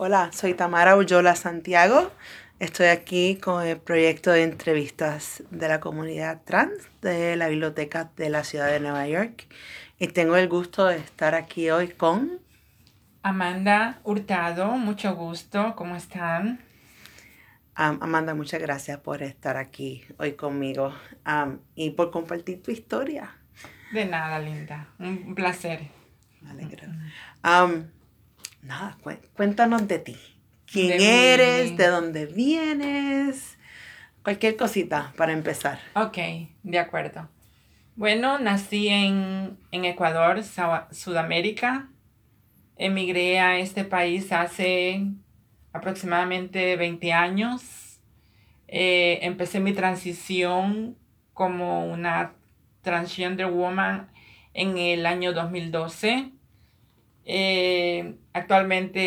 Hola, soy Tamara Ullola Santiago. Estoy aquí con el proyecto de entrevistas de la comunidad trans de la Biblioteca de la Ciudad de Nueva York. Y tengo el gusto de estar aquí hoy con... Amanda Hurtado, mucho gusto, ¿cómo están? Amanda, muchas gracias por estar aquí hoy conmigo y por compartir tu historia. De nada, linda. Un placer. Me alegro. Nada, cuéntanos de ti. ¿Quién eres? ¿De dónde vienes? Cualquier cosita para empezar. Ok, de acuerdo. Bueno, nací en, en Ecuador, Sudamérica. Emigré a este país hace aproximadamente 20 años. Eh, empecé mi transición como una transgender woman en el año 2012. Eh, actualmente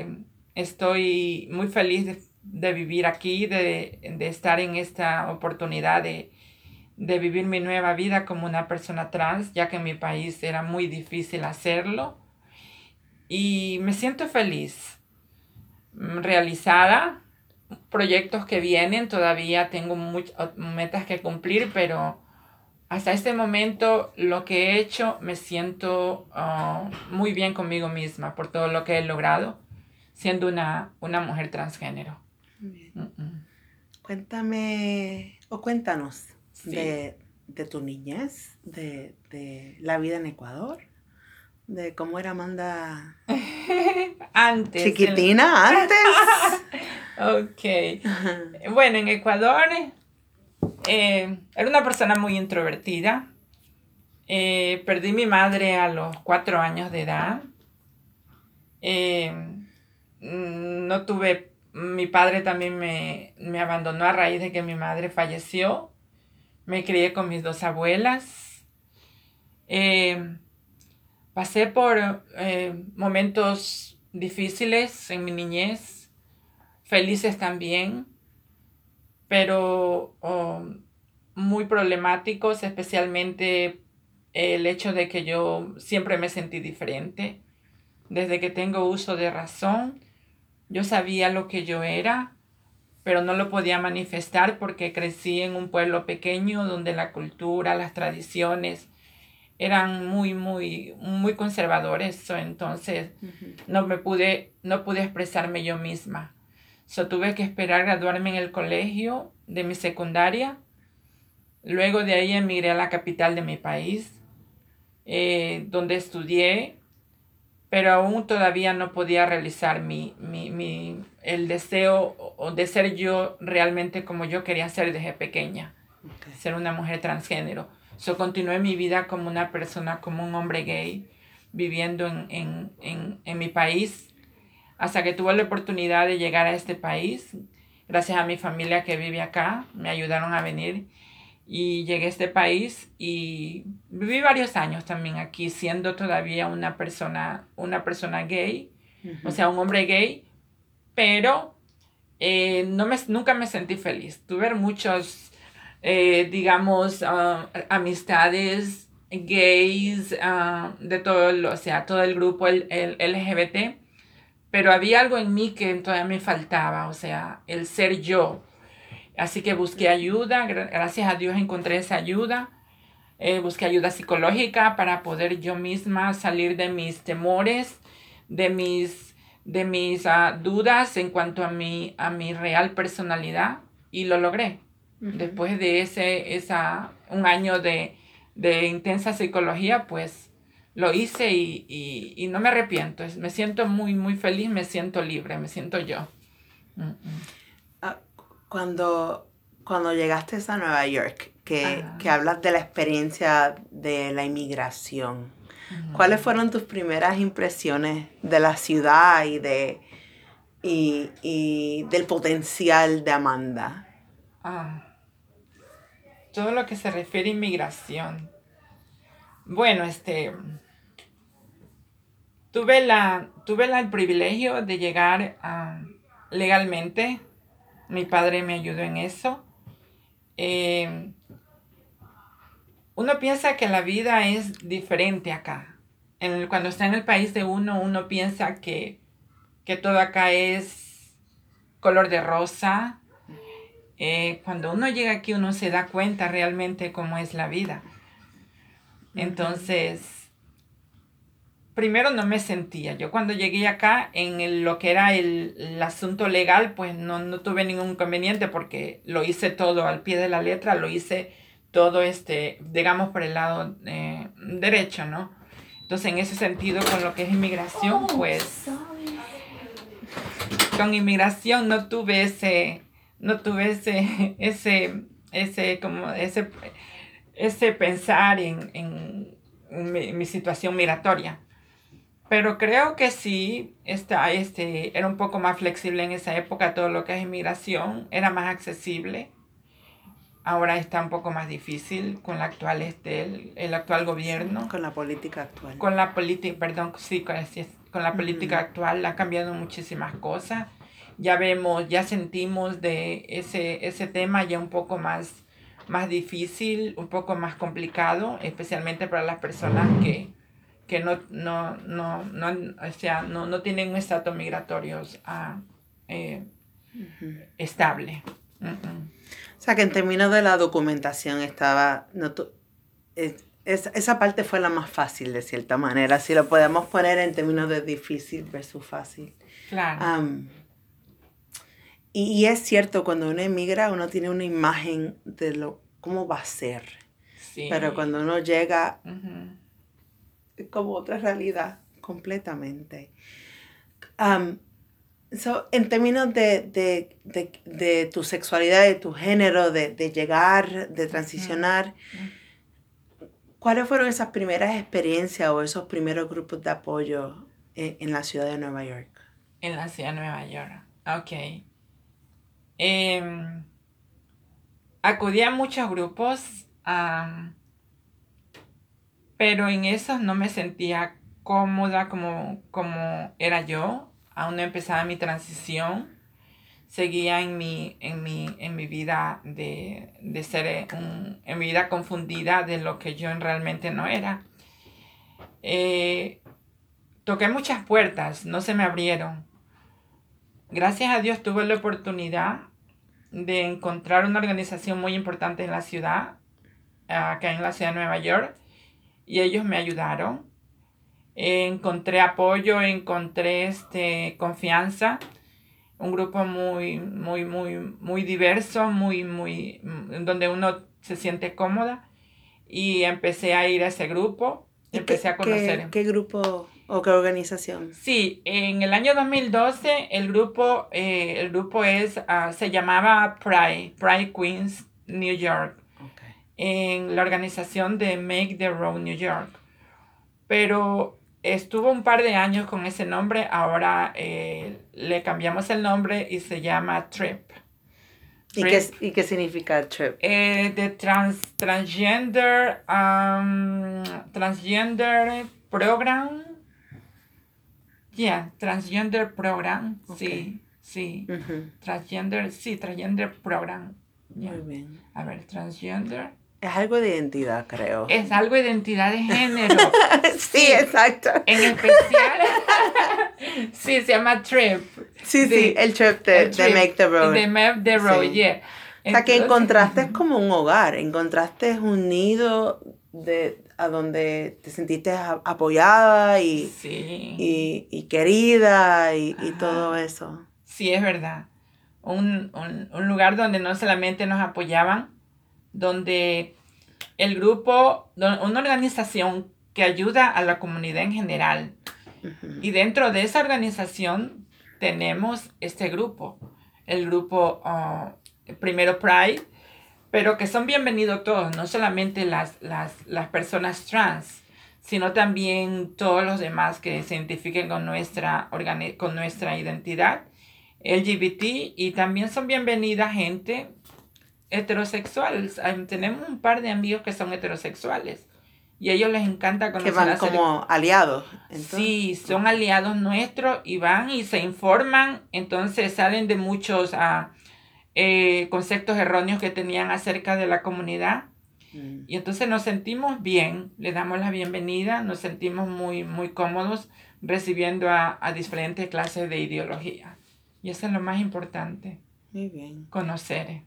eh, estoy muy feliz de, vivir aquí, de, estar en esta oportunidad de, de vivir mi nueva vida como una persona trans, ya que en mi país era muy difícil hacerlo. Y me siento feliz realizada, proyectos que vienen, todavía tengo muchas metas que cumplir, pero hasta este momento lo que he hecho me siento ah, muy bien conmigo misma por todo lo que he logrado siendo una, una mujer transgénero. Cuéntame o cuéntanos de, tu niñez, de, de la vida en Ecuador de cómo era Amanda antes. Chiquitina, antes. ok. Bueno, en Ecuador eh, era una persona muy introvertida. Eh, perdí mi madre a los cuatro años de edad. Eh, no tuve, mi padre también me, me, abandonó a raíz de que mi madre falleció. Me crié con mis dos abuelas. Pasé por momentos difíciles en mi niñez, felices también, pero oh, muy problemáticos, especialmente el hecho de que yo siempre me sentí diferente. Desde que tengo uso de razón, yo sabía lo que yo era, pero no lo podía manifestar porque crecí en un pueblo pequeño donde la cultura, las tradiciones, eran muy, muy, muy conservadores, entonces no me pude, no pude expresarme yo misma. So, tuve que esperar graduarme en el colegio de mi secundaria. Luego de ahí emigré a la capital de mi país, eh, donde estudié, pero aún todavía no podía realizar mi, mi, mi, el deseo de ser yo realmente como yo quería ser desde pequeña, ser una mujer transgénero. So, continué mi vida como una persona, como un hombre gay, viviendo en, mi país, hasta que tuve la oportunidad de llegar a este país. Gracias a mi familia que vive acá, me ayudaron a venir y llegué a este país y viví varios años también aquí, siendo todavía una persona, una persona gay, o sea, un hombre gay, pero eh, no me, nunca me sentí feliz. Tuve muchos eh, digamos, ah, amistades gays, uh, de todo, el, o sea, todo el grupo el, el, LGBT, pero había algo en mí que todavía me faltaba, o sea, el ser yo. Así que busqué ayuda, gracias a Dios encontré esa ayuda. Eh, busqué ayuda psicológica para poder yo misma salir de mis temores, de mis, de mis uh, dudas en cuanto a mi, a mi real personalidad y lo logré. Después de ese, esa, un año de, intensa psicología, pues lo hice y, no me arrepiento. Me siento muy, muy feliz, me siento libre, me siento yo. Ah, cuando, cuando llegaste a Nueva York, que, hablas de la experiencia de la inmigración, ¿cuáles fueron tus primeras impresiones de la ciudad y, de, y, del potencial de Amanda? Ah todo lo que se refiere a inmigración. Bueno, este, tuve, la, tuve el privilegio de llegar legalmente. Mi padre me ayudó en eso. Eh, uno piensa que la vida es diferente acá. cuando está en el país de uno, uno piensa que, que todo acá es color de rosa. Eh, cuando uno llega aquí uno se da cuenta realmente cómo es la vida. Entonces, primero no me sentía. Yo cuando llegué acá en lo que era el, asunto legal, pues no, tuve ningún inconveniente porque lo hice todo al pie de la letra, lo hice todo, este, digamos, por el lado eh, derecho, ¿no? Entonces, en ese sentido, con lo que es inmigración, oh, pues, con inmigración no tuve ese, no tuve ese, ese, ese, como ese, ese pensar en, en, mi, situación migratoria. Pero creo que sí, esta, este, era un poco más flexible en esa época, todo lo que es inmigración, era más accesible. Ahora está un poco más difícil con la actual, este, el, actual gobierno. con la política actual. Con la política, perdón, sí, con, con la política actual ha cambiado muchísimas cosas. Ya vemos, ya sentimos de ese, ese tema ya un poco más, más difícil, un poco más complicado, especialmente para las personas que, que no, no, no, no, o sea, no, no tienen un estatus migratorio ah, eh, estable. O sea que en términos de la documentación estaba, no, esa parte fue la más fácil de cierta manera, si lo podemos poner en términos de difícil versus fácil. Claro. y, es cierto, cuando uno emigra, uno tiene una imagen de lo, cómo va a ser. Sí. Pero cuando uno llega, es como otra realidad completamente. So, en términos de, de, de, de, tu sexualidad, de tu género, de, llegar, de transicionar, ¿cuáles fueron esas primeras experiencias o esos primeros grupos de apoyo en, la ciudad de Nueva York? En la ciudad de Nueva York, ok. Eh, acudí a muchos grupos, pero en esos no me sentía cómoda como, como era yo aún no empezaba mi transición, seguía en mi, en mi, en mi vida de, ser, eh, en mi vida confundida de lo que yo realmente no era. Eh, toqué muchas puertas, no se me abrieron. Gracias a Dios tuve la oportunidad de encontrar una organización muy importante en la ciudad, acá en la ciudad de Nueva York, y ellos me ayudaron encontré apoyo, encontré este, confianza, un grupo muy, muy, muy, muy diverso, muy, muy, donde uno se siente cómoda y empecé a ir a ese grupo, empecé a conocer. Qué, grupo o qué organización? Sí, en el año 2012 el grupo, eh, el grupo es, ah, se llamaba Pride, Pride Queens New York, en la organización de Make the Road New York. Pero estuvo un par de años con ese nombre, ahora eh, le cambiamos el nombre y se llama Trip. ¿Y, qué, ¿Y qué, significa Trip? Eh, de trans, transgender, um, transgender program. Yeah, transgender program. Sí, sí. Transgender, sí, transgender program. Muy bien. A ver, transgender. Es algo de identidad, creo. Es algo de identidad de género. sí, exacto. En especial, sí, se llama Trip. Sí, sí, el Trip de, Make the Road. De Make the Road, yeah. o sea, que encontraste como un hogar, encontraste un nido de, a donde te sentiste apoyada y, y, y, querida y, y, todo eso. Sí, es verdad. Un, un, un lugar donde no solamente nos apoyaban, donde el grupo, una organización que ayuda a la comunidad en general. Y dentro de esa organización tenemos este grupo, el grupo ah, primero Pride, pero que son bienvenidos todos, no solamente las, las, personas trans, sino también todos los demás que se identifiquen con nuestra, con nuestra identidad LGBT y también son bienvenidas gente heterosexuales. Tenemos un par de amigos que son heterosexuales. Y a ellos les encanta conocer. Que van como aliados. Sí, son aliados nuestros y van y se informan. Entonces salen de muchos eh, conceptos erróneos que tenían acerca de la comunidad. Mm. Y entonces nos sentimos bien, le damos la bienvenida, nos sentimos muy, muy cómodos recibiendo a, diferentes clases de ideología. Y eso es lo más importante. Muy bien. Conocer.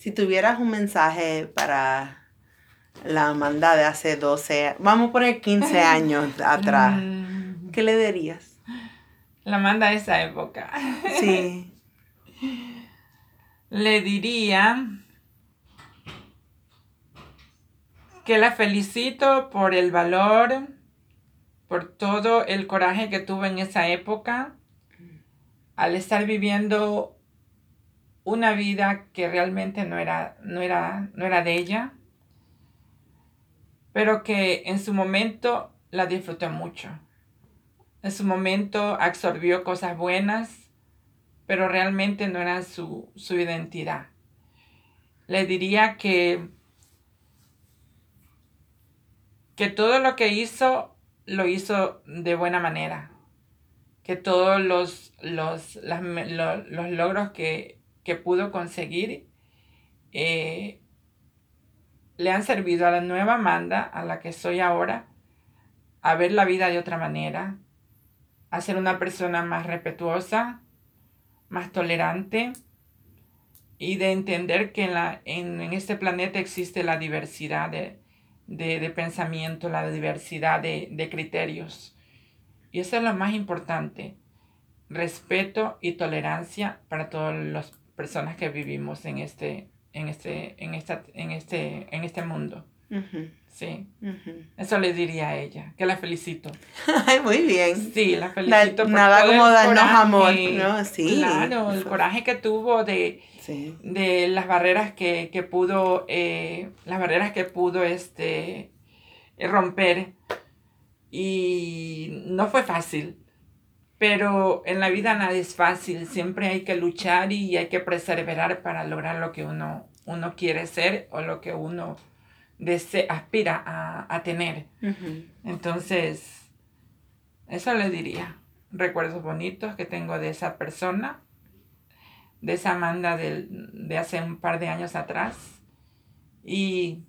Si tuvieras un mensaje para la Amanda de hace 12, vamos a poner 15 años atrás, mm. ¿qué le dirías? La Amanda de esa época. Sí. le diría que la felicito por el valor, por todo el coraje que tuvo en esa época, al estar viviendo una vida que realmente no era, no era, no era de ella, pero que en su momento la disfrutó mucho. En su momento absorbió cosas buenas, pero realmente no era su, su identidad. Le diría que que todo lo que hizo lo hizo de buena manera, que todos los, los, los, logros que, pudo conseguir eh, le han servido a la nueva Amanda, a la que soy ahora, a ver la vida de otra manera, a ser una persona más respetuosa, más tolerante y de entender que en, la, en, en este planeta existe la diversidad de, de, pensamiento, la diversidad de, criterios. Y eso es lo más importante, respeto y tolerancia para todas las personas que vivimos en este, en este, en esta, en este, en este mundo. Sí. Eso le diría a ella, que la felicito. Muy bien. Sí, la felicito. nada como darnos amor, ¿no? Sí. Claro, el coraje que tuvo de, de las barreras que, pudo, eh, las barreras que pudo este, romper. Y no fue fácil, pero en la vida nada es fácil, siempre hay que luchar y hay que perseverar para lograr lo que uno, uno quiere ser o lo que uno aspira a, tener. Entonces, eso le diría. Recuerdos bonitos que tengo de esa persona de esa Amanda de, hace un par de años atrás. Y,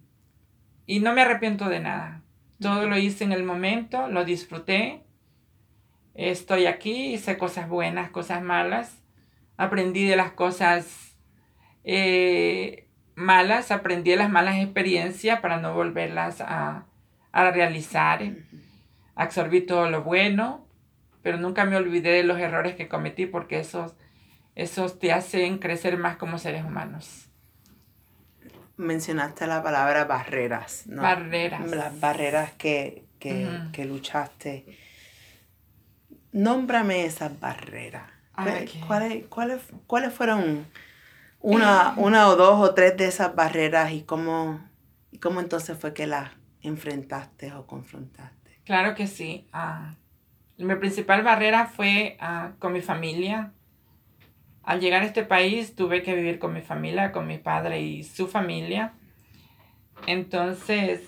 y no me arrepiento de nada. Todo lo hice en el momento, lo disfruté. Estoy aquí, hice cosas buenas, cosas malas. Aprendí de las cosas eh, malas, aprendí de las malas experiencias para no volverlas a, a realizar. Absorbí todo lo bueno, pero nunca me olvidé de los errores que cometí porque esos esos te hacen crecer más como seres humanos. Mencionaste la palabra barreras, ¿no? Barreras. Las barreras que, luchaste. Nómbrame esas barreras. ¿Cuáles, cuáles, cuáles, fueron una, una o dos o tres de esas barreras y cómo, y cómo entonces fue que las enfrentaste o confrontaste? Claro que sí. Ah, mi principal barrera fue ah, con mi familia al llegar a este país tuve que vivir con mi familia, con mi padre y su familia. Entonces,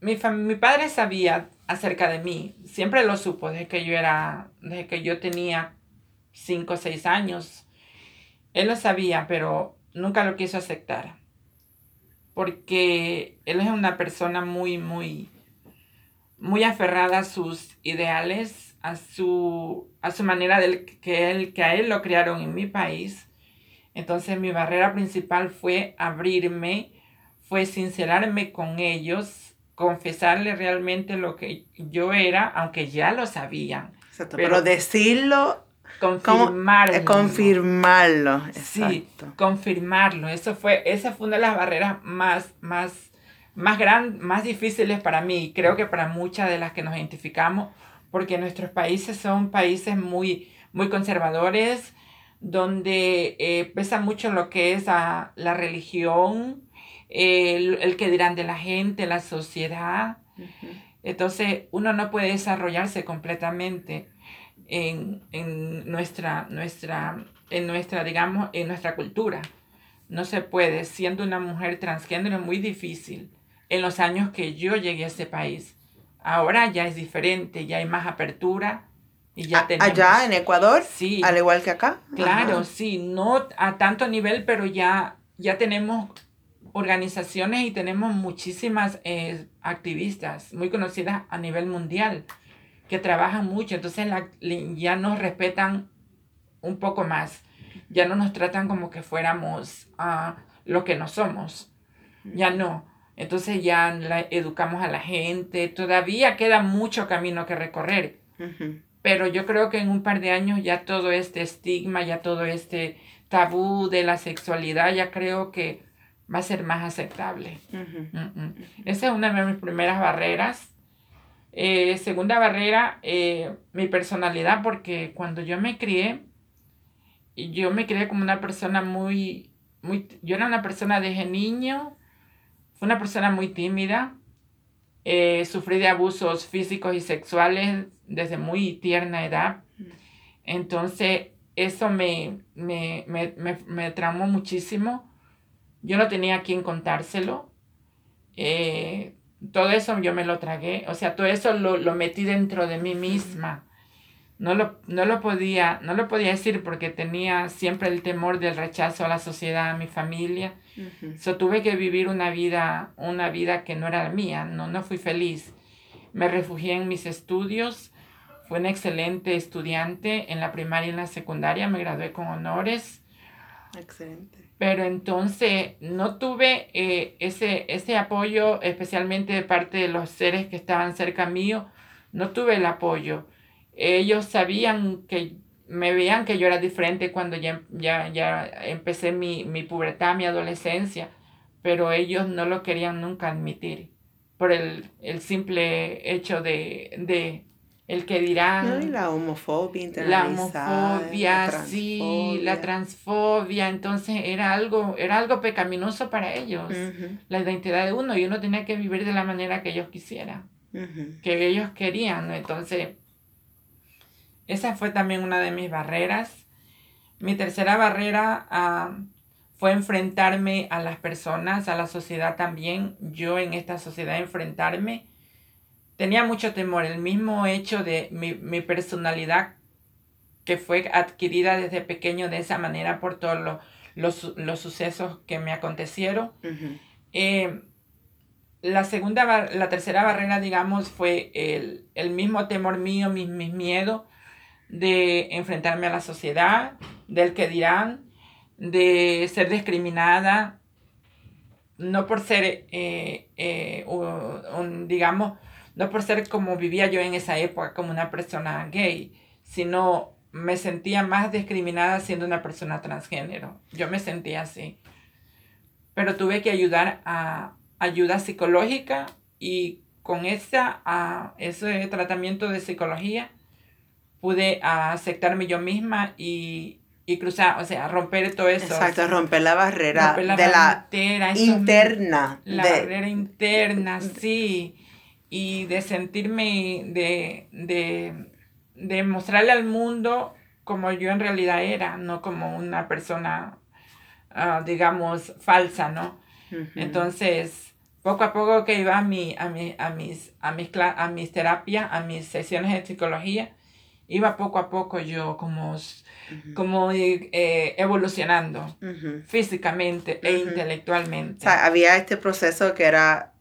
mi, mi padre sabía acerca de mí, siempre lo supo desde que yo era, desde que yo tenía cinco o seis años. Él lo sabía, pero nunca lo quiso aceptar. Porque él es una persona muy, muy, muy aferrada a sus ideales a su, a su manera de que, él, que a él lo criaron en mi país. Entonces mi barrera principal fue abrirme, fue sincerarme con ellos, confesarle realmente lo que yo era, aunque ya lo sabían. pero, decirlo confirmarlo. confirmarlo. Sí, confirmarlo. Eso fue, esa fue una de las barreras más, más, más, gran, más difíciles para mí creo que para muchas de las que nos identificamos porque nuestros países son países muy, muy conservadores, donde eh, pesa mucho lo que es la religión, el, que dirán de la gente, la sociedad. Entonces, uno no puede desarrollarse completamente en, nuestra, nuestra, en nuestra, digamos, en nuestra cultura. No se puede. Siendo una mujer transgénero es muy difícil en los años que yo llegué a este país. Ahora ya es diferente, ya hay más apertura. Y ya tenemos, allá en Ecuador, sí, al igual que acá. Claro, sí, no a tanto nivel, pero ya, ya tenemos organizaciones y tenemos muchísimas eh, activistas muy conocidas a nivel mundial que trabajan mucho, entonces ya nos respetan un poco más, ya no nos tratan como que fuéramos a lo que no somos, ya no. Entonces ya educamos a la gente, todavía queda mucho camino que recorrer, pero yo creo que en un par de años ya todo este estigma, ya todo este tabú de la sexualidad, ya creo que va a ser más aceptable. Esa es una de mis primeras barreras. Eh, segunda barrera, eh, mi personalidad, porque cuando yo me crié, yo me crié como una persona muy, muy, yo era una persona desde niño, fue una persona muy tímida, eh, sufrí de abusos físicos y sexuales desde muy tierna edad. Entonces, eso me, me, me, me, traumó muchísimo. Yo no tenía a quien contárselo. Eh, todo eso yo me lo tragué. O sea, todo eso lo, lo metí dentro de mí misma. No lo, no lo, podía, no lo podía decir porque tenía siempre el temor del rechazo a la sociedad, a mi familia. Uh tuve que vivir una vida, una vida que no era mía, no, no fui feliz. Me refugié en mis estudios, fui una excelente estudiante en la primaria y en la secundaria, me gradué con honores. Excelente. Pero entonces no tuve eh, ese, ese apoyo, especialmente de parte de los seres que estaban cerca mío, no tuve el apoyo. Ellos sabían que me veían que yo era diferente cuando ya, ya, ya empecé mi, mi pubertad, mi adolescencia, pero ellos no lo querían nunca admitir por el, simple hecho de, el que dirán. la homofobia La homofobia, sí, la transfobia. Entonces era algo, era algo pecaminoso para ellos, la identidad de uno, y uno tenía que vivir de la manera que ellos quisieran, que ellos querían. Entonces, esa fue también una de mis barreras. Mi tercera barrera ah, fue enfrentarme a las personas, a la sociedad también. Yo en esta sociedad enfrentarme. Tenía mucho temor. El mismo hecho de mi, personalidad que fue adquirida desde pequeño de esa manera por todos los, sucesos que me acontecieron. Eh, la segunda, la tercera barrera, digamos, fue el, mismo temor mío, mis, mis miedos de enfrentarme a la sociedad, del que dirán, de ser discriminada, no por ser, eh, eh, un, digamos, no por ser como vivía yo en esa época, como una persona gay, sino me sentía más discriminada siendo una persona transgénero. Yo me sentía así. Pero tuve que ayudar a ayuda psicológica y con esa, a ese tratamiento de psicología pude aceptarme yo misma y, cruzar, o sea, romper todo eso. Exacto, romper la barrera de la interna. La barrera interna, sí. Y de sentirme, de, de, mostrarle al mundo como yo en realidad era, no como una persona, ah, digamos, falsa, ¿no? Entonces, poco a poco que iba a, mi, a, mi, a, mis, a, mis, a mis terapias, a mis sesiones de psicología, iba poco a poco yo como, como eh, evolucionando físicamente e intelectualmente. O sea, había este proceso que era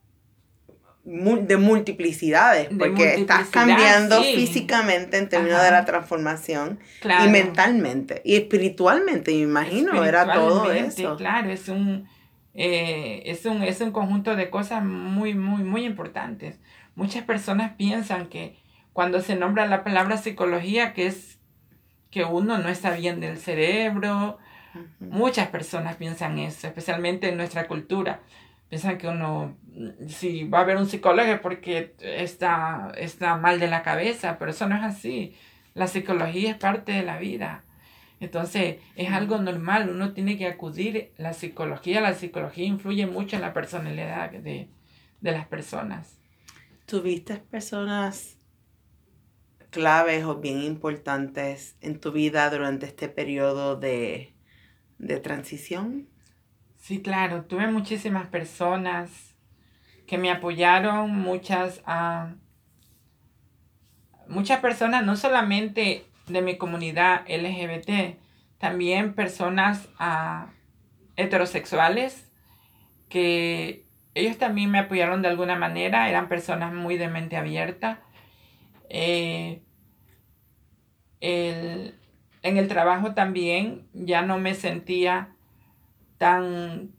de multiplicidades, porque estás cambiando físicamente en términos de la transformación y mentalmente y espiritualmente, me imagino, era todo eso. Claro, es un, eh, es un, es un conjunto de cosas muy, muy, muy importantes. Muchas personas piensan que cuando se nombra la palabra psicología, que es que uno no está bien del cerebro. Muchas personas piensan eso, especialmente en nuestra cultura. Piensan que uno, si va a haber un psicólogo es porque está, está mal de la cabeza, pero eso no es así. La psicología es parte de la vida. Entonces, es algo normal, uno tiene que acudir. La psicología, la psicología influye mucho en la personalidad de, de las personas. ¿Tuviste personas claves o bien importantes en tu vida durante este periodo de, transición? Sí, claro, tuve muchísimas personas que me apoyaron, muchas, uh, muchas personas, no solamente de mi comunidad LGBT, también personas uh, heterosexuales que ellos también me apoyaron de alguna manera, eran personas muy de mente abierta. Eh, en el trabajo también ya no me sentía tan,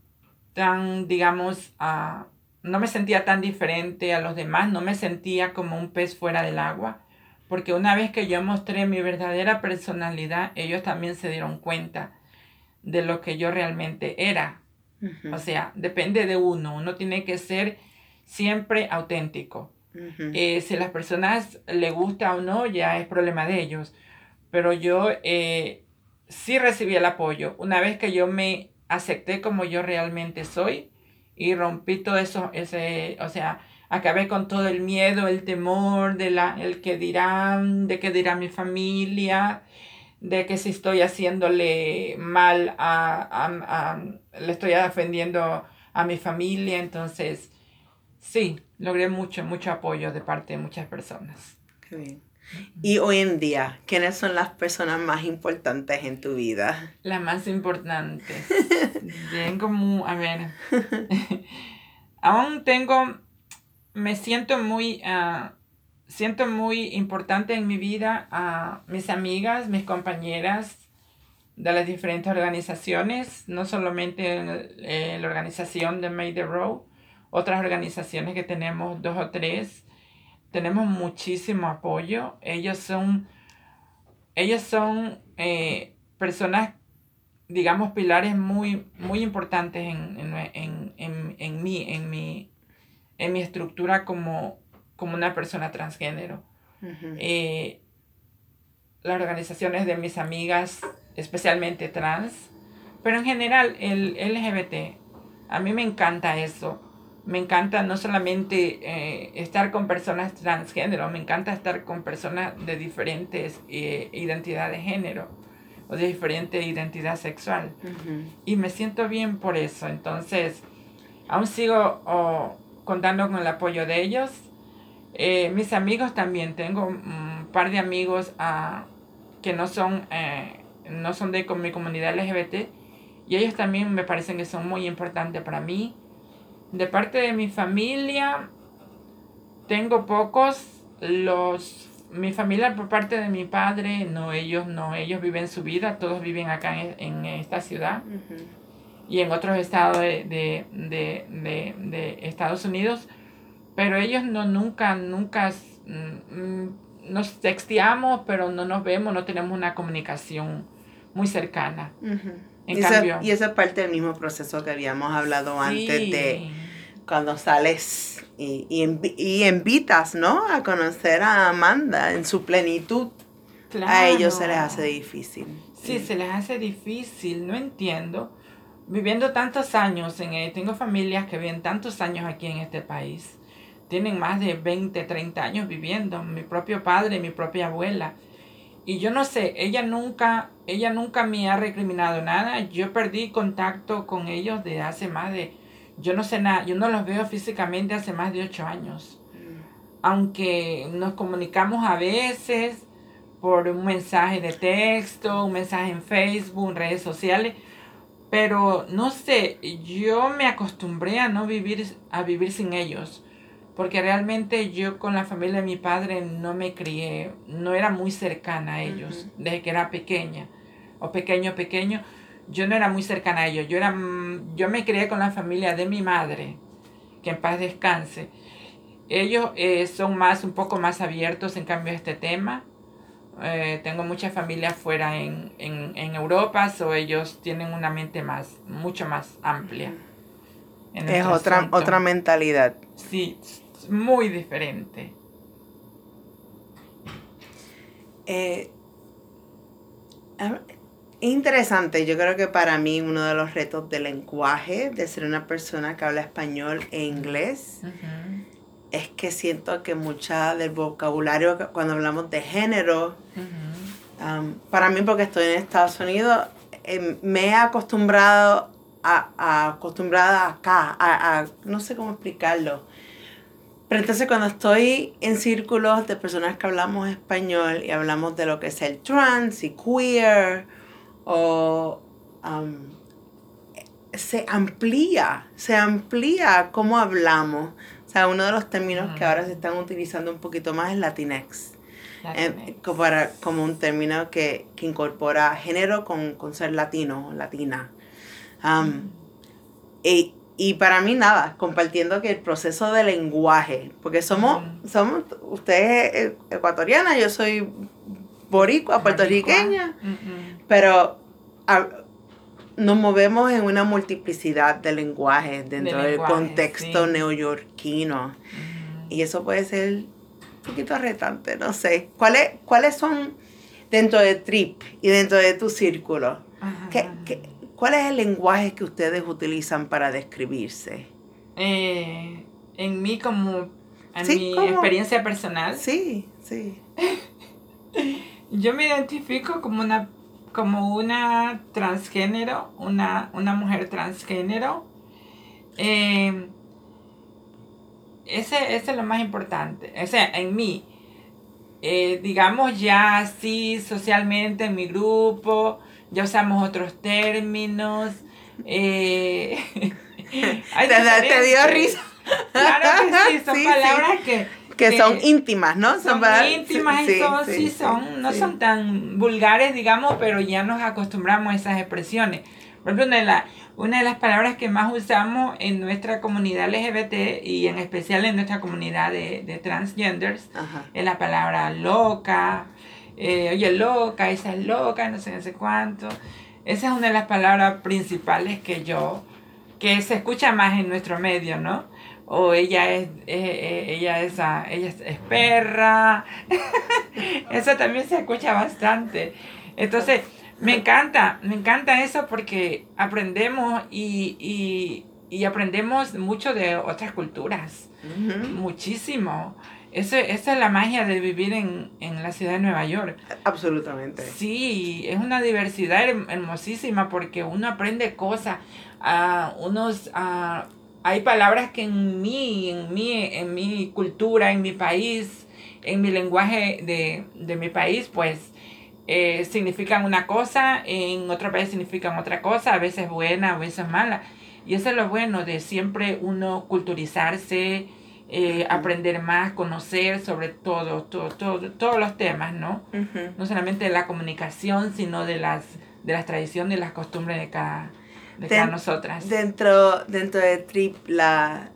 tan digamos, uh, no me sentía tan diferente a los demás, no me sentía como un pez fuera del agua, porque una vez que yo mostré mi verdadera personalidad, ellos también se dieron cuenta de lo que yo realmente era. O sea, depende de uno, uno tiene que ser siempre auténtico. Eh, si a las personas le gusta o no, ya es problema de ellos. Pero yo eh, sí recibí el apoyo. Una vez que yo me acepté como yo realmente soy, y rompí todo eso, ese, o sea, acabé con todo el miedo, el temor de la, el que dirán, de que dirá mi familia, de que si estoy haciéndole mal a, le estoy ofendiendo a mi familia, entonces sí, logré mucho, mucho apoyo de parte de muchas personas. Qué bien. Y hoy en día, ¿quiénes son las personas más importantes en tu vida? Las más importantes. tengo a ver, aún tengo, me siento muy, uh, siento muy importante en mi vida a mis amigas, mis compañeras de las diferentes organizaciones, no solamente en, la organización de Made the Road, otras organizaciones que tenemos dos o tres tenemos muchísimo apoyo. Ellos son, ellos son eh, personas, digamos, pilares muy, muy importantes en, en, en, en, mí, en mi, en mi estructura como, como una persona transgénero. Eh, las organizaciones de mis amigas, especialmente trans, pero en general el LGBT, a mí me encanta eso me encanta no solamente eh, estar con personas transgénero, me encanta estar con personas de diferentes eh, identidades de género o de diferente identidad sexual. Y me siento bien por eso. Entonces, aún sigo contando con el apoyo de ellos. Eh, mis amigos también, tengo un par de amigos ah, que no son, no son de mi comunidad LGBT y ellos también me parecen que son muy importantes para mí de parte de mi familia, tengo pocos. Los, mi familia por parte de mi padre, no, ellos no, ellos viven su vida, todos viven acá en, esta ciudad. Y en otros estados de, Estados Unidos, pero ellos no, nunca, nunca mm, nos texteamos, pero no nos vemos, no tenemos una comunicación muy cercana. y, esa, y esa parte del mismo proceso que habíamos hablado antes de cuando sales y, y, invitas, ¿no? A conocer a Amanda en su plenitud. A ellos se les hace difícil. Sí, se les hace difícil, no entiendo. Viviendo tantos años, en, tengo familias que viven tantos años aquí en este país. Tienen más de 20, 30 años viviendo. Mi propio padre, mi propia abuela. Y yo no sé, ella nunca, ella nunca me ha recriminado nada. Yo perdí contacto con ellos de hace más de yo no sé nada, yo no los veo físicamente hace más de ocho años. Aunque nos comunicamos a veces por un mensaje de texto, un mensaje en Facebook, en redes sociales, pero no sé, yo me acostumbré a no vivir, a vivir sin ellos, porque realmente yo con la familia de mi padre no me crié, no era muy cercana a ellos, desde que era pequeña, o pequeño, pequeño yo no era muy cercana a ellos. Yo, era, mm, yo me crié con la familia de mi madre, que en paz descanse. Ellos eh, son más, un poco más abiertos en cambio a este tema. Eh, tengo muchas familias fuera en, en, Europa, o ellos tienen una mente más, mucho más amplia. es otra, otra mentalidad. Sí, muy diferente. Eh, interesante. Yo creo que para mí uno de los retos del lenguaje, de ser una persona que habla español e inglés, es que siento que mucha del vocabulario cuando hablamos de género, um, para mí porque estoy en Estados Unidos, em, me he acostumbrado a, acostumbrada acá, a, no sé cómo explicarlo. Pero entonces cuando estoy en círculos de personas que hablamos español y hablamos de lo que es el trans y queer, o se amplía, se amplía cómo hablamos. O sea, uno de los términos que ahora se están utilizando un poquito más es Latinx. Eh, como, como un término que, incorpora género con, ser latino, latina. y, y, para mí nada, compartiendo que el proceso de lenguaje, porque somos, somos, usted es ecuatoriana, yo soy boricua, puertorriqueña, pero nos movemos en una multiplicidad de lenguajes dentro del contexto neoyorquino. Y eso puede ser un poquito retante, no sé. ¿Cuáles, ¿Cuáles son dentro de Trip y dentro de tu círculo? cuál es el lenguaje que ustedes utilizan para describirse? Eh, en mí como, en mi experiencia personal. Sí, sí. Yo me identifico como una como una transgénero, una, una mujer transgénero. Eh, ese, es lo más importante. O sea, en mí, eh, digamos ya así socialmente en mi grupo, ya usamos otros términos. Eh, te, dio risa. Claro que sí, son palabras que que, son íntimas, ¿no? Son, íntimas y son, sí, son, no son tan vulgares, digamos, pero ya nos acostumbramos a esas expresiones. Por ejemplo, una de, la, una de las palabras que más usamos en nuestra comunidad LGBT y en especial en nuestra comunidad de, de transgenders es la palabra loca. Eh, oye, loca, esa es loca, no sé, no sé cuánto. Esa es una de las palabras principales que yo, que se escucha más en nuestro medio, ¿no? O ella es, ella es, ella es, perra. eso también se escucha bastante. Entonces, me encanta, me encanta eso porque aprendemos y, aprendemos mucho de otras culturas. Muchísimo. Eso, esa es la magia de vivir en, la ciudad de Nueva York. Absolutamente. Sí, es una diversidad hermosísima porque uno aprende cosas, a unos... a hay palabras que en mí, en mí, en mi cultura, en mi país, en mi lenguaje de, mi país, pues eh, significan una cosa, en otro país significan otra cosa, a veces buena, a veces mala. Y eso es lo bueno de siempre uno culturizarse, eh, aprender más, conocer sobre todo, todo, todo, todos los temas, ¿no? No solamente de la comunicación, sino de las, de las tradiciones y las costumbres de cada, de nosotras. Dentro, dentro de Trip, la,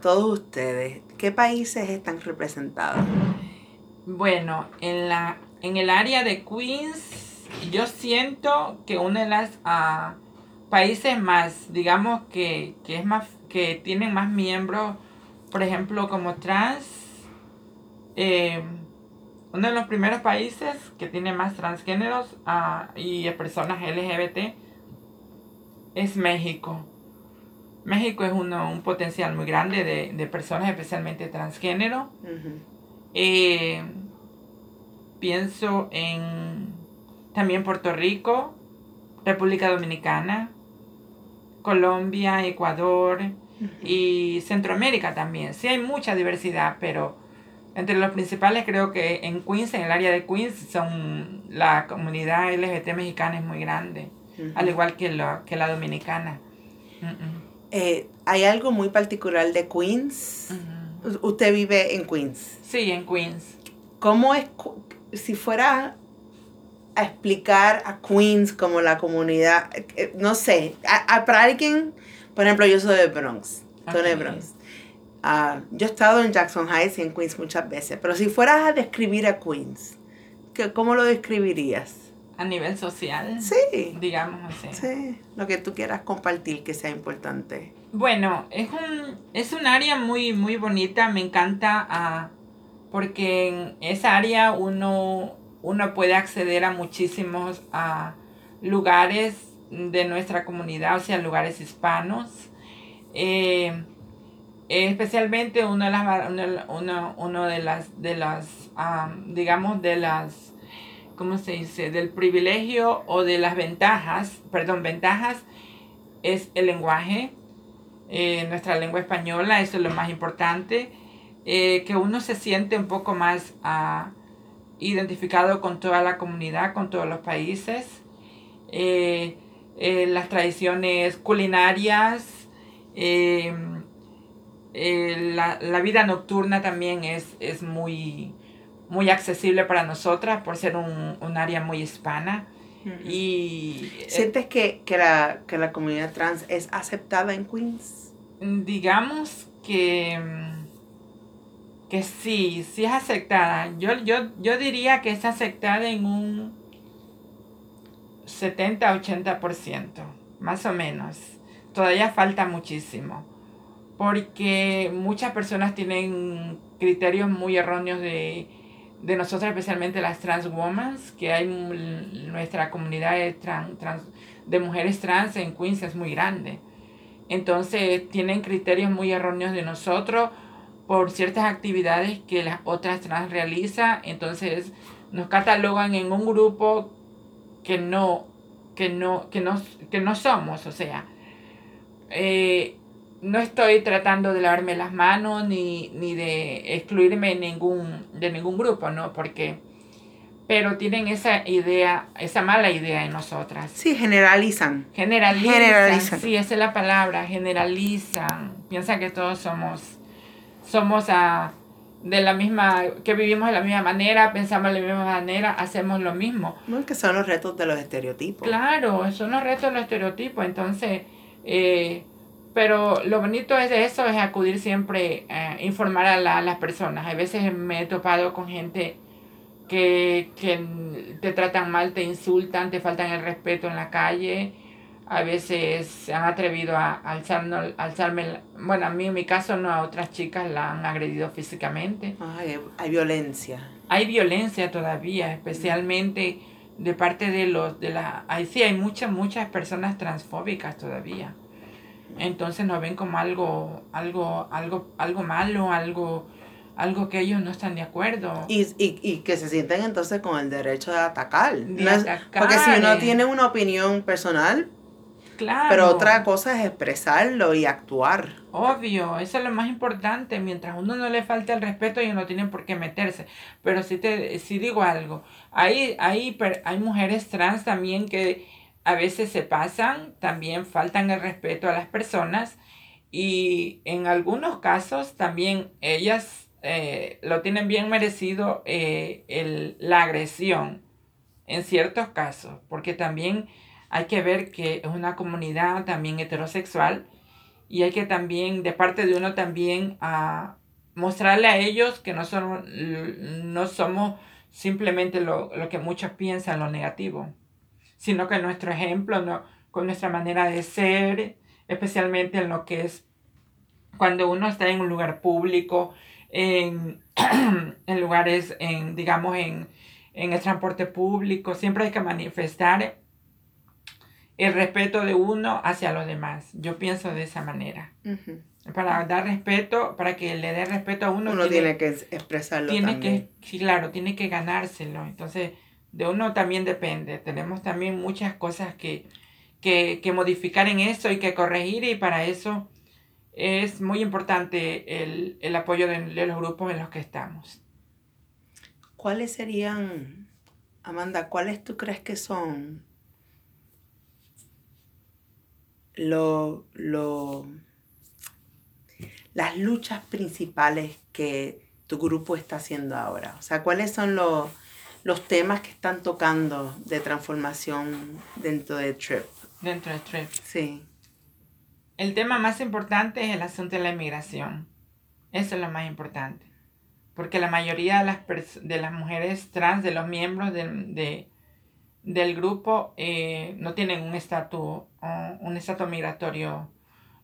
todos ustedes, ¿qué países están representados? Bueno, en, la, en el área de Queens, yo siento que uno de los ah, países más, digamos, que, es más, que tienen más miembros, por ejemplo, como trans, eh, uno de los primeros países que tiene más transgéneros uh, y personas LGBT es México. México es uno, un potencial muy grande de, personas, especialmente transgénero. Eh, pienso en también Puerto Rico, República Dominicana, Colombia, Ecuador y Centroamérica también. Sí hay mucha diversidad, pero entre los principales creo que en Queens, en el área de Queens, son la comunidad LGBT mexicana es muy grande al igual que la, que la dominicana. Eh, hay algo muy particular de Queens. Usted vive en Queens. Sí, en Queens. ¿Cómo es, si fuera a explicar a Queens como la comunidad, eh, no sé, a, para alguien, por ejemplo, yo soy de Bronx, soy de Bronx. Ah, yo he estado en Jackson Heights y en Queens muchas veces, pero si fueras a describir a Queens, ¿cómo lo describirías? A nivel social. Sí. Digamos así. Sí, lo que tú quieras compartir que sea importante. Bueno, es un, es un área muy, muy bonita, me encanta ah, porque en esa área uno, uno puede acceder a muchísimos ah, lugares de nuestra comunidad, o sea, lugares hispanos. Eh, especialmente uno de las, uno, uno de las, de las ah, digamos, de las ¿cómo se dice? Del privilegio o de las ventajas, perdón, ventajas es el lenguaje, eh, nuestra lengua española, eso es lo más importante, eh, que uno se siente un poco más ah, identificado con toda la comunidad, con todos los países. Eh, las tradiciones culinarias, eh, la, vida nocturna también es, es muy, muy accesible para nosotras por ser un, un área muy hispana. y, ¿Sientes que, que, la, que la comunidad trans es aceptada en Queens? Digamos que, que sí, sí es aceptada. Yo, yo, yo diría que es aceptada en un 70-80%, más o menos. Todavía falta muchísimo, porque muchas personas tienen criterios muy erróneos de, de nosotros, especialmente las trans women, que hay nuestra comunidad de, trans, de mujeres trans en Queens es muy grande. Entonces tienen criterios muy erróneos de nosotros por ciertas actividades que las otras trans realizan. Entonces nos catalogan en un grupo que no, que no, que no, que no somos, o sea, eh, no estoy tratando de lavarme las manos ni, ni de excluirme ningún, de ningún grupo, ¿no? Porque, pero tienen esa idea, esa mala idea en nosotras. Sí, generalizan. Generalizan. generalizan. Sí, esa es la palabra, generalizan. Piensan que todos somos, somos a de la misma, que vivimos de la misma manera, pensamos de la misma manera, hacemos lo mismo. No, que son los retos de los estereotipos. Claro, son los retos de los estereotipos. Entonces, eh, pero lo bonito es de eso es acudir siempre a eh, informar a, a, las personas. A veces me he topado con gente que, que te tratan mal, te insultan, te faltan el respeto en la calle a veces se han atrevido a alzarme, alzarme, bueno, a mí en mi caso no, a otras chicas la han agredido físicamente. Ay, hay violencia. Hay violencia todavía, especialmente de parte de los, de la, ahí sí hay muchas, muchas personas transfóbicas todavía. Entonces nos ven como algo, algo, algo, algo malo, algo, algo que ellos no están de acuerdo. Y, y, y que se sienten entonces con el derecho de atacar. porque si uno tiene una opinión personal, pero otra cosa es expresarlo y actuar. Obvio, eso es lo más importante. Mientras uno no le falte el respeto, ellos no tienen por qué meterse. Pero si te si digo algo, hay, hay, hay mujeres trans también que a veces se pasan, también faltan el respeto a las personas y en algunos casos también ellas eh, lo tienen bien merecido eh, el, la agresión en ciertos casos, porque también hay que ver que es una comunidad también heterosexual y hay que también, de parte de uno también, a mostrarle a ellos que no, son, no somos simplemente lo, que muchos piensan, lo negativo, sino que nuestro ejemplo, no, con nuestra manera de ser, especialmente en lo que es cuando uno está en un lugar público, en, en lugares, en, digamos, en, en el transporte público, siempre hay que manifestar el respeto de uno hacia los demás. Yo pienso de esa manera. Para dar respeto, para que le dé respeto a uno. Uno tiene, que expresarlo tiene también. Que, sí, claro, tiene que ganárselo. Entonces, de uno también depende. Tenemos también muchas cosas que, que, que modificar en eso y que corregir y para eso es muy importante el, el apoyo de, los grupos en los que estamos. ¿Cuáles serían, Amanda, cuáles tú crees que son lo, las luchas principales que tu grupo está haciendo ahora? O sea, ¿cuáles son los, los temas que están tocando de transformación dentro de TRIP? Dentro de TRIP. Sí. El tema más importante es el asunto de la inmigración. Eso es lo más importante. Porque la mayoría de las, de las mujeres trans, de los miembros de, del grupo eh, no tienen un estatus un estatus migratorio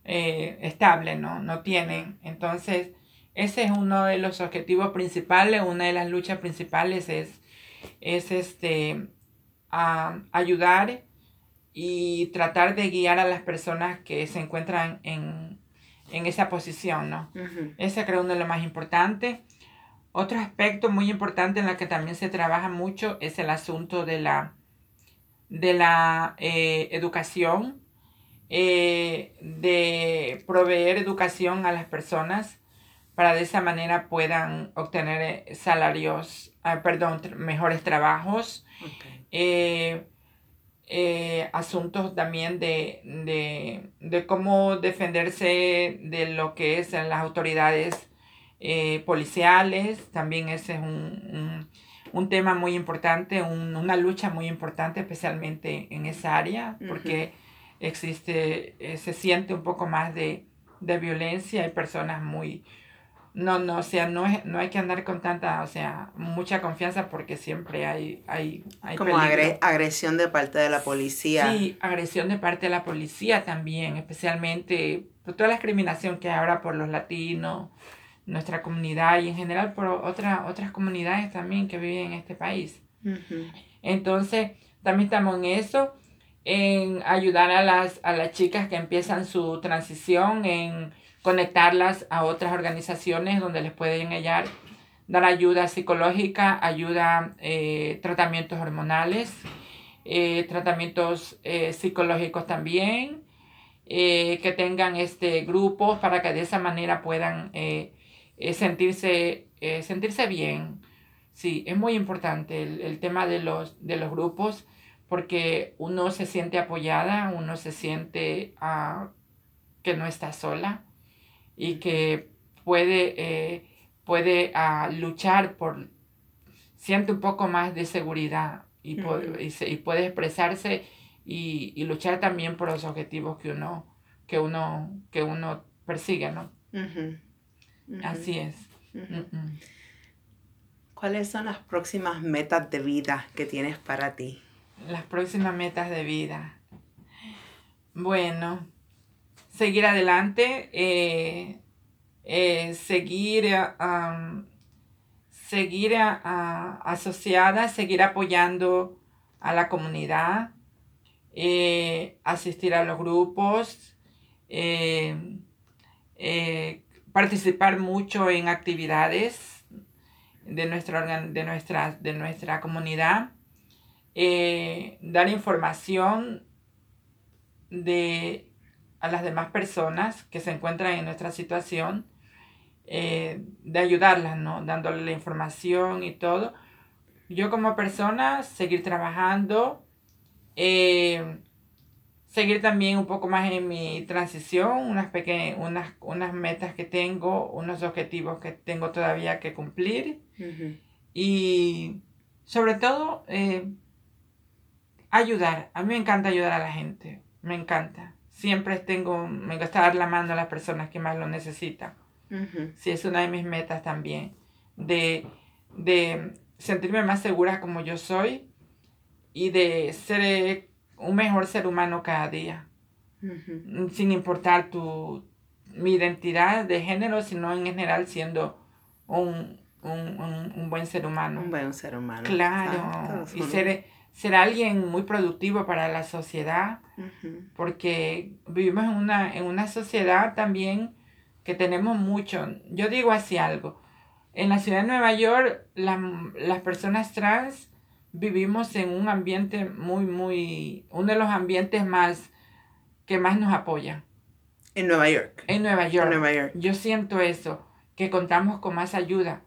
eh, estable, ¿no? No tienen. Entonces, ese es uno de los objetivos principales, una de las luchas principales es, es este, ayudar y tratar de guiar a las personas que se encuentran en, esa posición, ¿no? Ese creo uno de los más importantes. Otro aspecto muy importante en el que también se trabaja mucho es el asunto de la de la eh, educación, eh, de proveer educación a las personas para de esa manera puedan obtener eh, salarios, ah, perdón, mejores trabajos. eh, asuntos también de, cómo defenderse de lo que es las autoridades eh, policiales. También ese es un, tema muy importante, una lucha muy importante, especialmente en esa área, porque existe, eh, se siente un poco más de, de violencia, hay personas muy no, no, o sea, no, no hay que andar con tanta, o sea, mucha confianza porque siempre hay, hay, hay Como agresión de parte de la policía. Sí, agresión de parte de la policía también, especialmente por toda la discriminación que hay ahora por los latinos, nuestra comunidad y en general por otra, otras comunidades también que viven en este país. Entonces, también estamos en eso, en ayudar a las, a las chicas que empiezan su transición, en conectarlas a otras organizaciones donde les pueden hallar, dar ayuda psicológica, ayuda, eh, tratamientos hormonales, eh, tratamientos eh, psicológicos también, que tengan este, grupos para que de esa manera puedan sentirse, sentirse bien. Sí, es muy importante el, tema de los, de los grupos porque uno se siente apoyada, uno se siente uh, que no está sola y que puede, eh, puede uh, luchar por, siente un poco más de seguridad y, y, puede expresarse y, y, luchar también por los objetivos que uno, que uno, que uno persigue, ¿no? Así es. ¿Cuáles son las próximas metas de vida que tienes para ti? Las próximas metas de vida. Bueno, seguir adelante, eh, eh, seguir, seguir asociada, seguir apoyando a la comunidad, eh, asistir a los grupos, participar mucho en actividades de de de nuestra comunidad, dar información de a las demás personas que se encuentran en nuestra situación, eh, de ayudarlas, ¿no? Dándole la información y todo. Yo como persona, seguir trabajando, eh, seguir también un poco más en mi transición, unas, pequeñas, unas, unas metas que tengo, unos objetivos que tengo todavía que cumplir. Y sobre todo, eh, ayudar. A mí me encanta ayudar a la gente, me encanta siempre tengo, me gusta dar la mano a las personas que más lo necesitan. Sí, es una de mis metas también, de, sentirme más segura como yo soy y de ser un mejor ser humano cada día, sin importar tu, mi identidad de género, sino en general siendo un, buen ser humano. Un buen ser humano. Claro, y ser ser alguien muy productivo para la sociedad, porque vivimos en una, en una sociedad también que tenemos mucho. Yo digo así algo. En la ciudad de Nueva York, las personas trans vivimos en un ambiente muy, muy, uno de los ambientes más que más nos apoya. En Nueva York. En Nueva York. En Nueva York. Yo siento eso, que contamos con más ayuda.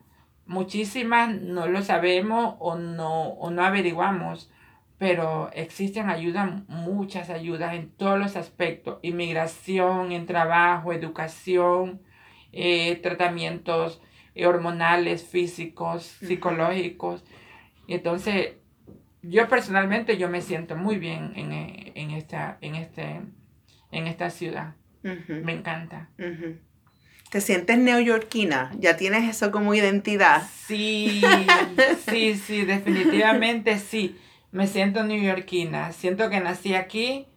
Muchísimas no lo sabemos o no, o no averiguamos pero existen ayudas, muchas ayudas en todos los aspectos, inmigración, en trabajo, educación, eh, tratamientos hormonales, físicos, psicológicos. Y entonces, yo personalmente, yo me siento muy bien en, eh, esta, en, este, en esta ciudad. Me encanta. ¿Te sientes neoyorquina? ¿Ya tienes eso como identidad? Sí, sí, sí, definitivamente sí me siento neoyorquina, siento que nací aquí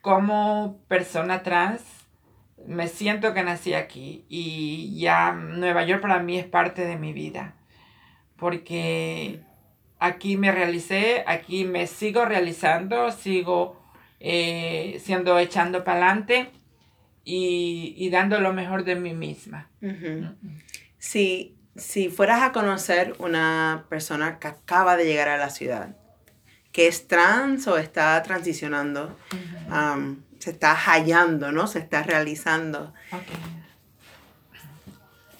como persona trans, me siento que nací aquí y ya Nueva York para mí es parte de mi vida, porque aquí me realicé, aquí me sigo realizando, sigo eh, siendo echando para adelante y, dando lo mejor de mí misma. si fueras a conocer una persona que acaba de llegar a la ciudad, que es trans o está transicionando, se está hallando, ¿no? Se está realizando.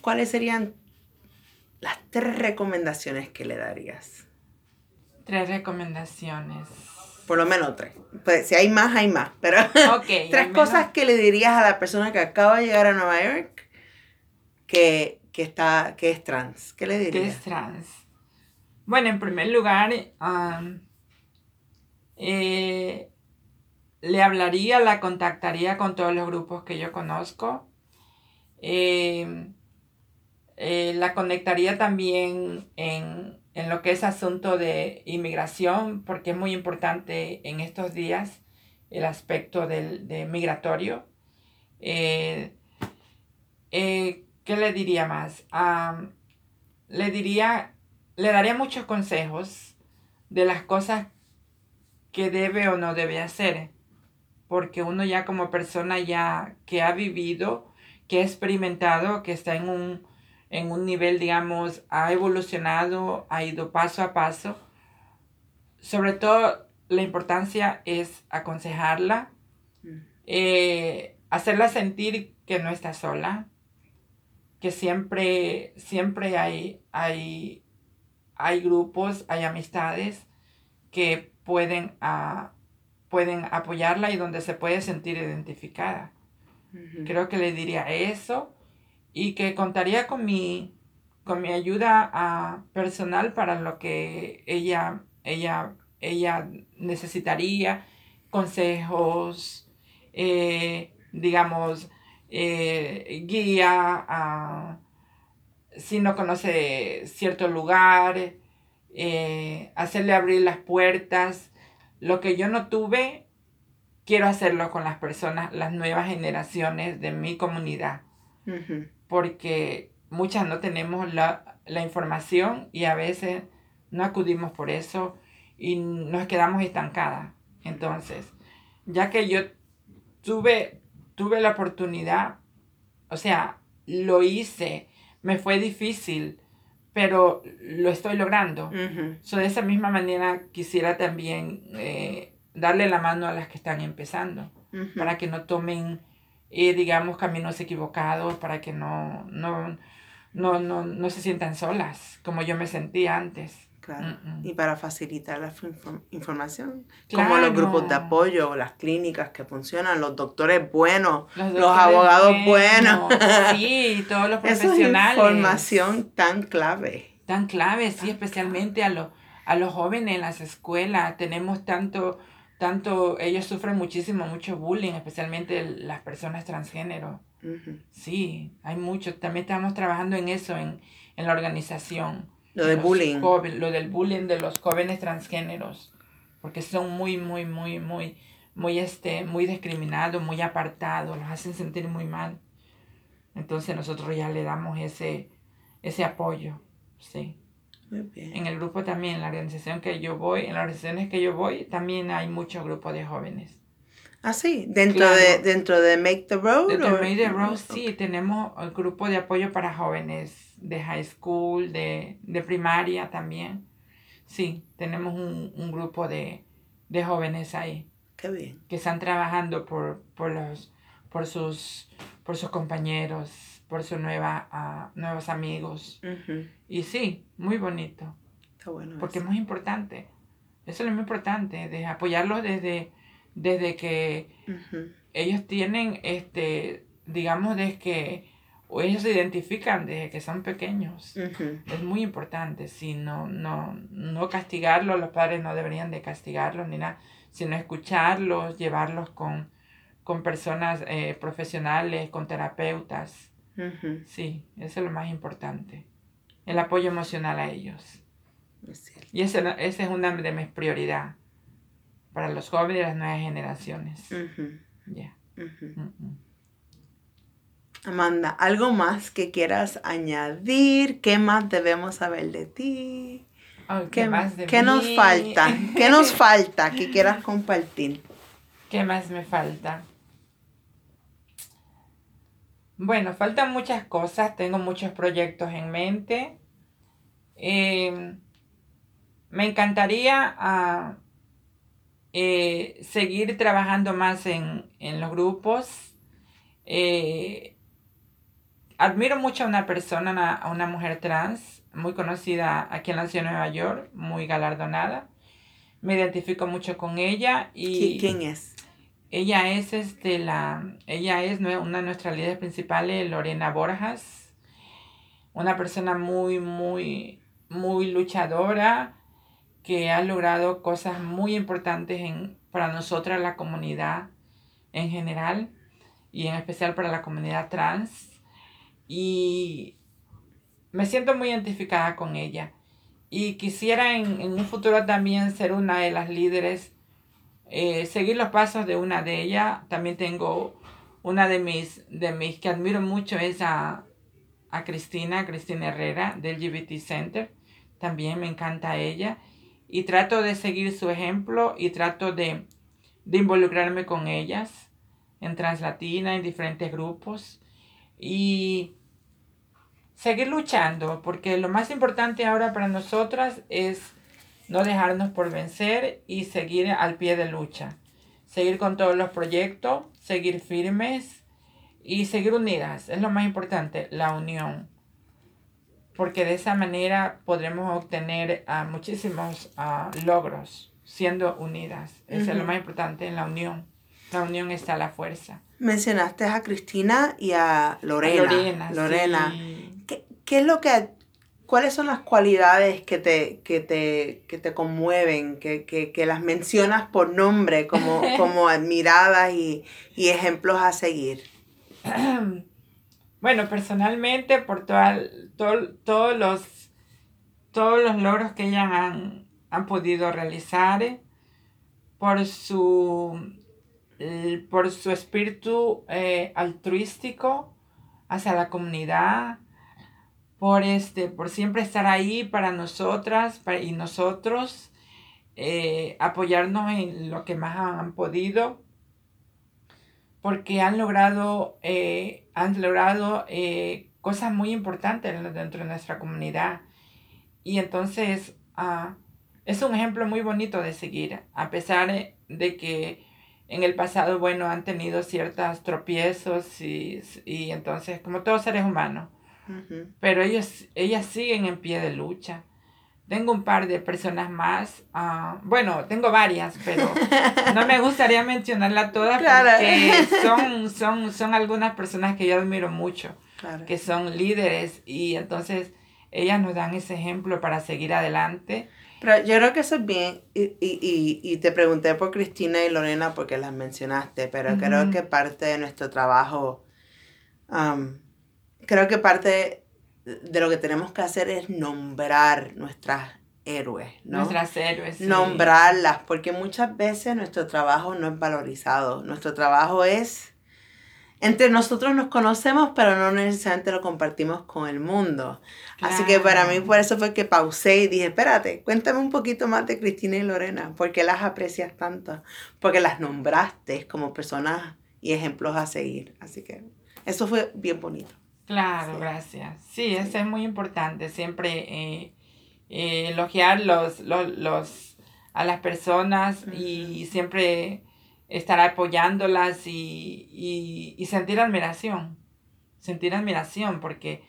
¿Cuáles serían las tres recomendaciones que le darías? Tres recomendaciones. Por lo menos tres. Pues si hay más, hay más. Pero tres cosas que le dirías a la persona que acaba de llegar a Nueva York que, está, que es trans. ¿Qué le dirías? Que es trans. Bueno, en primer lugar, eh, le hablaría, la contactaría con todos los grupos que yo conozco. Eh, eh, la conectaría también en, lo que es asunto de inmigración, porque es muy importante en estos días el aspecto del, de migratorio. ¿Qué le diría más? le diría, le daría muchos consejos de las cosas que debe o no debe hacer. Porque uno ya como persona ya que ha vivido, que ha experimentado, que está en un, en un nivel, digamos, ha evolucionado, ha ido paso a paso. Sobre todo la importancia es aconsejarla, mm. eh, hacerla sentir que no está sola, que siempre, siempre hay, hay, hay grupos, hay amistades que pueden, ah, pueden apoyarla y donde se puede sentir identificada. Creo que le diría eso y que contaría con mi, con mi ayuda ah, personal para lo que ella, ella, ella necesitaría, consejos, eh, digamos, eh, guía, ah, si no conoce cierto lugar, eh, hacerle abrir las puertas. Lo que yo no tuve, quiero hacerlo con las personas, las nuevas generaciones de mi comunidad. Porque muchas no tenemos la, la, información y a veces no acudimos por eso y nos quedamos estancadas. Entonces, ya que yo tuve, tuve la oportunidad, o sea, lo hice, me fue difícil, pero lo estoy logrando. de esa misma manera quisiera también eh, darle la mano a las que están empezando, para que no tomen, eh, digamos, caminos equivocados, para que no, no, no, no, no se sientan solas, como yo me sentía antes. Claro. Y para facilitar la información, como los grupos de apoyo, las clínicas que funcionan, los doctores buenos, los, abogados buenos. Sí, todos los profesionales. Esa información tan clave. Tan clave, sí, especialmente a, los a los jóvenes en las escuelas. Tenemos tanto, tanto, ellos sufren muchísimo, mucho bullying, especialmente las personas transgénero. Sí, hay mucho. También estamos trabajando en eso en, en la organización lo del bullying. lo del bullying de los jóvenes transgéneros. Porque son muy, muy, muy, muy, muy, este, muy discriminados, muy apartados, los hacen sentir muy mal. Entonces nosotros ya le damos ese, ese apoyo, sí. En el grupo también, en la organización que yo voy, en las organizaciones que yo voy, también hay muchos grupos de jóvenes. Ah, sí, dentro, de, dentro de Make the Road. Dentro de Make the Road, sí, tenemos el grupo de apoyo para jóvenes de high school, de, primaria también. Sí, tenemos un, grupo de, jóvenes ahí. Qué bien. Que están trabajando por, por, los, por, sus, por sus compañeros, por sus nueva, ah, nuevos amigos. Y sí, muy bonito. Está bueno. Porque es muy importante. Eso es lo muy importante, de apoyarlos desde, desde que ellos tienen, este, digamos, desde que o ellos se identifican desde que son pequeños. Es muy importante, si no, no, no castigarlos, los padres no deberían de castigarlos ni nada, sino escucharlos, llevarlos con, con personas eh, profesionales, con terapeutas. Sí, eso es lo más importante. El apoyo emocional a ellos. y esa es una de mis prioridades para los jóvenes y las nuevas generaciones. Ya. Amanda, ¿algo más que quieras añadir? ¿Qué más debemos saber de ti? ¿Qué, más de ¿qué nos falta? ¿Qué nos falta que quieras compartir? ¿Qué más me falta? Bueno, faltan muchas cosas, tengo muchos proyectos en mente. Eh, me encantaría ah, eh, seguir trabajando más en, los grupos. Eh, admiro mucho a una persona, a una mujer trans, muy conocida aquí en la ciudad de Nueva York, muy galardonada, me identifico mucho con ella. Y ¿Quién es? Ella es, este, la, ella es una de nuestras líderes principales, Lorena Borjas, una persona muy, muy, muy luchadora, que ha logrado cosas muy importantes en, para nosotras, la comunidad en general, y en especial para la comunidad trans. Y me siento muy identificada con ella. Y quisiera en, en un futuro también ser una de las líderes eh, seguir los pasos de una de ellas. También tengo una de mis, de mis que admiro mucho es a, a Cristina, Cristina Herrera del LGBT Center. También me encanta ella. Y trato de seguir su ejemplo y trato de, de involucrarme con ellas en Translatina, en diferentes grupos. Y seguir luchando, porque lo más importante ahora para nosotras es no dejarnos por vencer y seguir al pie de lucha. Seguir con todos los proyectos, seguir firmes y seguir unidas. Es lo más importante, la unión. Porque de esa manera podremos obtener uh, muchísimos uh, logros siendo unidas. Eso es lo más importante en la unión. La unión está la fuerza. Mencionaste a Cristina y a Lorena. Lorena. Lorena. ¿Qué, ¿Qué, es lo que ¿Cuáles son las cualidades que te, que te, que te conmueven, que, que, que, las mencionas por nombre como, como admiradas y, y, ejemplos a seguir? Bueno, personalmente, por todos, los, todos los logros que ellas han, han podido realizar, por su, por su espíritu eh, altruístico hacia la comunidad, por, este, por siempre estar ahí para nosotras y nosotros, eh, apoyarnos en lo que más han podido, porque han logrado, eh, han logrado eh, cosas muy importantes dentro de nuestra comunidad. Y entonces ah, es un ejemplo muy bonito de seguir, a pesar de que en el pasado, bueno, han tenido ciertos tropiezos y, y entonces, como todos seres humanos, pero ellos, ellas siguen en pie de lucha. Tengo un par de personas más, uh, bueno, tengo varias, pero no me gustaría mencionarlas todas porque son, son, son algunas personas que yo admiro mucho, que son líderes y entonces ellas nos dan ese ejemplo para seguir adelante. Pero yo creo que eso es bien, y, y, y, y te pregunté por Cristina y Lorena porque las mencionaste, pero creo que parte de nuestro trabajo um, creo que parte de lo que tenemos que hacer es nombrar nuestras héroes, ¿no? Nuestras héroes. Nombrarlas, porque muchas veces nuestro trabajo no es valorizado. Nuestro trabajo es, entre nosotros nos conocemos, pero no necesariamente lo compartimos con el mundo. Así que para mí por eso fue que pausé y dije, espérate, cuéntame un poquito más de Cristina y Lorena, ¿por qué las aprecias tanto? Porque las nombraste como personas y ejemplos a seguir. Así que eso fue bien bonito. Claro, gracias. Sí, eso es muy importante, siempre eh, eh, elogiar los, los, a las personas y siempre estar apoyándolas y, y, sentir admiración, sentir admiración, porque,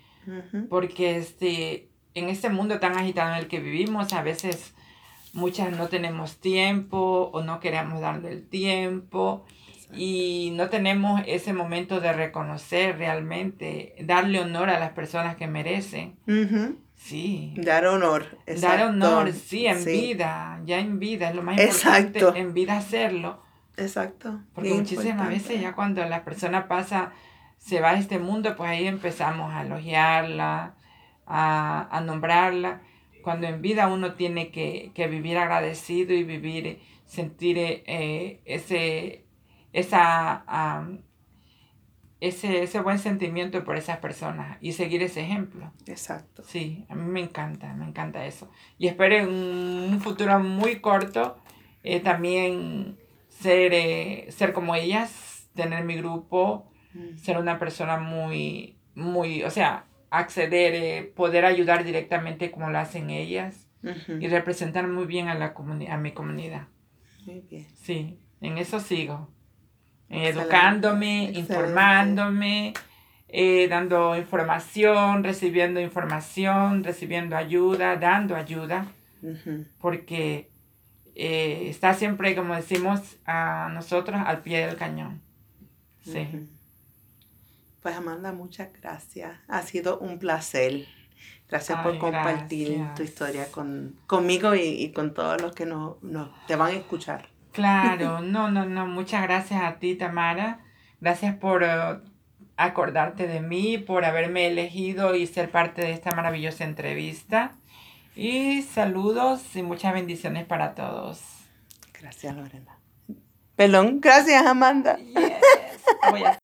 porque este, en este mundo tan agitado en el que vivimos, a veces muchas no tenemos tiempo o no queremos darle el tiempo y no tenemos ese momento de reconocer realmente, darle honor a las personas que merecen. Sí. Dar honor. Dar honor, sí, en vida, ya en vida, es lo más importante, en vida hacerlo. Exacto. Porque muchísimas veces ya cuando la persona pasa, se va a este mundo, pues ahí empezamos a elogiarla, a, a nombrarla. Cuando en vida uno tiene que, que vivir agradecido y vivir, sentir eh, ese esa, ese, ese buen sentimiento por esas personas y seguir ese ejemplo. Exacto. Sí, a mí me encanta, me encanta eso. Y espero en un futuro muy corto eh, también ser, eh, ser como ellas, tener mi grupo, mm. ser una persona muy, muy, o sea, acceder, eh, poder ayudar directamente como lo hacen ellas y representar muy bien a, la a mi comunidad. Muy bien. Sí, en eso sigo educándome, informándome, eh, dando información, recibiendo información, recibiendo ayuda, dando ayuda, porque eh, está siempre, como decimos a nosotros, al pie del cañón. Sí. Pues Amanda, muchas gracias. Ha sido un placer. Gracias por compartir tu historia con, conmigo y, con todos los que nos, te van a escuchar. Claro, no, no, no. Muchas gracias a ti, Tamara. Gracias por eh, acordarte de mí, por haberme elegido y ser parte de esta maravillosa entrevista. Y saludos y muchas bendiciones para todos. Gracias, Lorena. Perdón, gracias, Amanda. Yes. Voy a